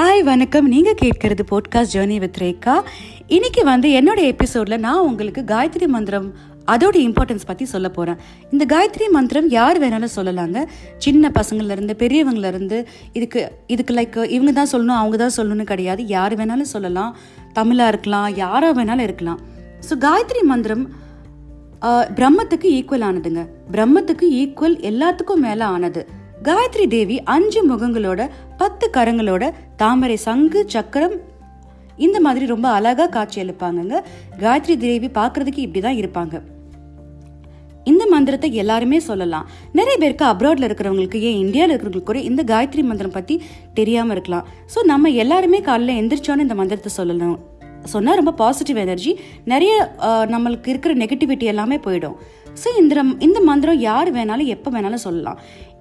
Hi வணக்கம். நீங்கள் கேட்கறது போட்காஸ்ட் ஜேர்னி வித் ரேகா. இன்னைக்கு வந்து என்னோட எபிசோடில் நான் உங்களுக்கு காயத்ரி மந்திரம் அதோட இம்பார்ட்டன்ஸ் பற்றி சொல்ல போகிறேன் இந்த காயத்ரி மந்திரம் யார் வேணாலும் சொல்லலாங்க. சின்ன பசங்கள்லேருந்து பெரியவங்கலேருந்து இதுக்கு இதுக்கு லைக் இவங்க தான் சொல்லணும் அவங்க தான் சொல்லணும்னு கிடையாது. யார் வேணாலும் சொல்லலாம். தமிழாக இருக்கலாம் யாராக வேணாலும் இருக்கலாம். ஸோ காயத்ரி மந்திரம் பிரம்மத்துக்கு ஈக்குவல் ஆனதுங்க. பிரம்மத்துக்கு ஈக்குவல் எல்லாத்துக்கும் மேலே ஆனது. காயத்ரி தேவி அஞ்சு முகங்களோட பத்து கரங்களோட தாமரை சங்கு சக்கரம் இந்த மாதிரி ரொம்ப அழகா காட்சி அளிப்பாங்கங்க. காயத்ரி தேவி பார்க்கிறதுக்கு இப்படிதான் இருப்பாங்க. இந்த மந்திரத்தை எல்லாருமே சொல்லலாம். நிறைய பேருக்கு அப்ராட்ல இருக்கிறவங்களுக்கு ஏன் இந்தியாவில் இருக்கிறவங்களுக்கு கூட இந்த காயத்ரி மந்திரம் பத்தி தெரியாம இருக்கலாம். ஸோ நம்ம எல்லாருமே காலைல எந்திரிச்சோன்னு இந்த மந்திரத்தை சொல்லணும். சொன்னால் ரொம்ப பாசிட்டிவ் எனர்ஜி நிறைய நம்மளுக்கு இருக்கிற நெகட்டிவிட்டி எல்லாமே போயிடும். ஸோ இந்த இந்த மந்திரம் யார் வேணாலும் எப்போ வேணாலும் சொல்லலாம்.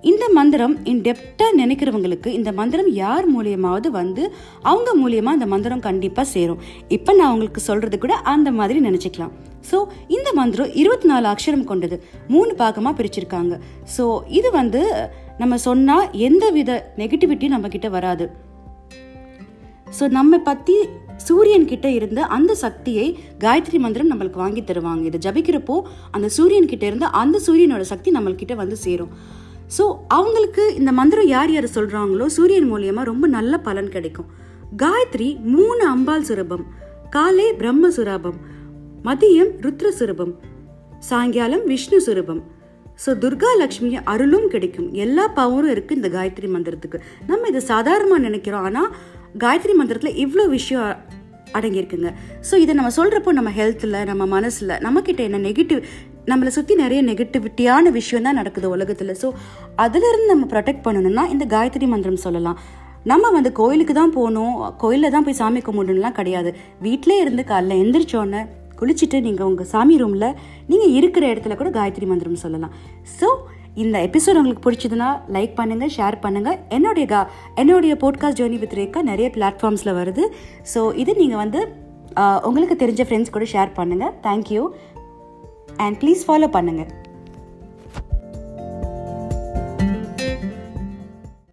இந்த மந்திரம் இன் டெப்டாக நினைக்கிறவங்களுக்கு இந்த மந்திரம் யார் மூலியமாவது வந்து அவங்க மூலியமாக இந்த மந்திரம் கண்டிப்பாக சேரும். இப்போ நான் உங்களுக்கு சொல்கிறது கூட அந்த மாதிரி நினச்சிக்கலாம். ஸோ இந்த மந்திரம் இருபத்தி நாலு அக்ஷரம் கொண்டது. மூணு பாகமாக பிரிச்சிருக்காங்க. ஸோ இது வந்து நம்ம சொன்னால் எந்த வித நெகட்டிவிட்டியும் நம்மக்கிட்ட வராது. ஸோ நம்ம பற்றி சூரியன் கிட்ட இருந்த அந்த சக்தியை காயத்ரி மந்திரம் நம்மளுக்கு வாங்கி தருவாங்க. இதை ஜபிக்கிறப்போ அந்த சூரியன் கிட்ட இருந்த அந்த சூரியனோட சக்தி நம்மள்கிட்ட வந்து சேரும். ஸோ அவங்களுக்கு இந்த மந்திரம் யார் யார் சொல்கிறாங்களோ சூரியன் மூலியமாக ரொம்ப நல்ல பலன் கிடைக்கும். காயத்ரி மூணு அம்பாள் சுரபம் காலை பிரம்ம சுரபம் மதியம் ருத்ர சுரபம் சாயங்காலம் விஷ்ணு சுரபம். ஸோ துர்கா லக்ஷ்மி அருளும் கிடைக்கும். எல்லா பவரும் இருக்குது இந்த காயத்ரி மந்திரத்துக்கு. நம்ம இதை சாதாரணமாக நினைக்கிறோம். ஆனால் காயத்ரி மந்திரத்தில் இவ்வளோ விஷயம் அடங்கியிருக்குங்க. ஸோ இதை நம்ம சொல்கிறப்போ நம்ம ஹெல்த்தில் நம்ம மனசில் நம்மக்கிட்ட என்ன நெகட்டிவ் நம்மளை சுற்றி நிறைய நெகட்டிவிட்டியான விஷயம் தான் நடக்குது உலகத்தில். ஸோ அதிலிருந்து நம்ம ப்ரொடெக்ட் பண்ணணும்னா இந்த காயத்ரி மந்திரம் சொல்லலாம். நம்ம வந்து கோயிலுக்கு தான் போகணும் கோயிலில் தான் போய் சாமி கும்பிடணும்லாம் கிடையாது. வீட்டிலே இருந்து காலைல எந்திரிச்சோன்னே குளிச்சுட்டு நீங்கள் உங்கள் சாமி ரூமில் நீங்கள் இருக்கிற இடத்துல கூட காயத்ரி மந்திரம் சொல்லலாம். ஸோ இந்த எபிசோட் உங்களுக்கு பிடிச்சதுன்னா லைக் பண்ணுங்கள் ஷேர் பண்ணுங்கள் என்னுடைய கா என்னுடைய போட்காஸ்ட் ஜேர்னி வித் ரேக்கா நிறைய பிளாட்ஃபார்ம்ஸில் வருது. ஸோ இது நீங்கள் வந்து உங்களுக்கு தெரிஞ்ச ஃப்ரெண்ட்ஸ் கூட ஷேர் பண்ணுங்கள் தேங்க்யூ அண்ட் ப்ளீஸ் ஃபாலோ பண்ணுங்கள்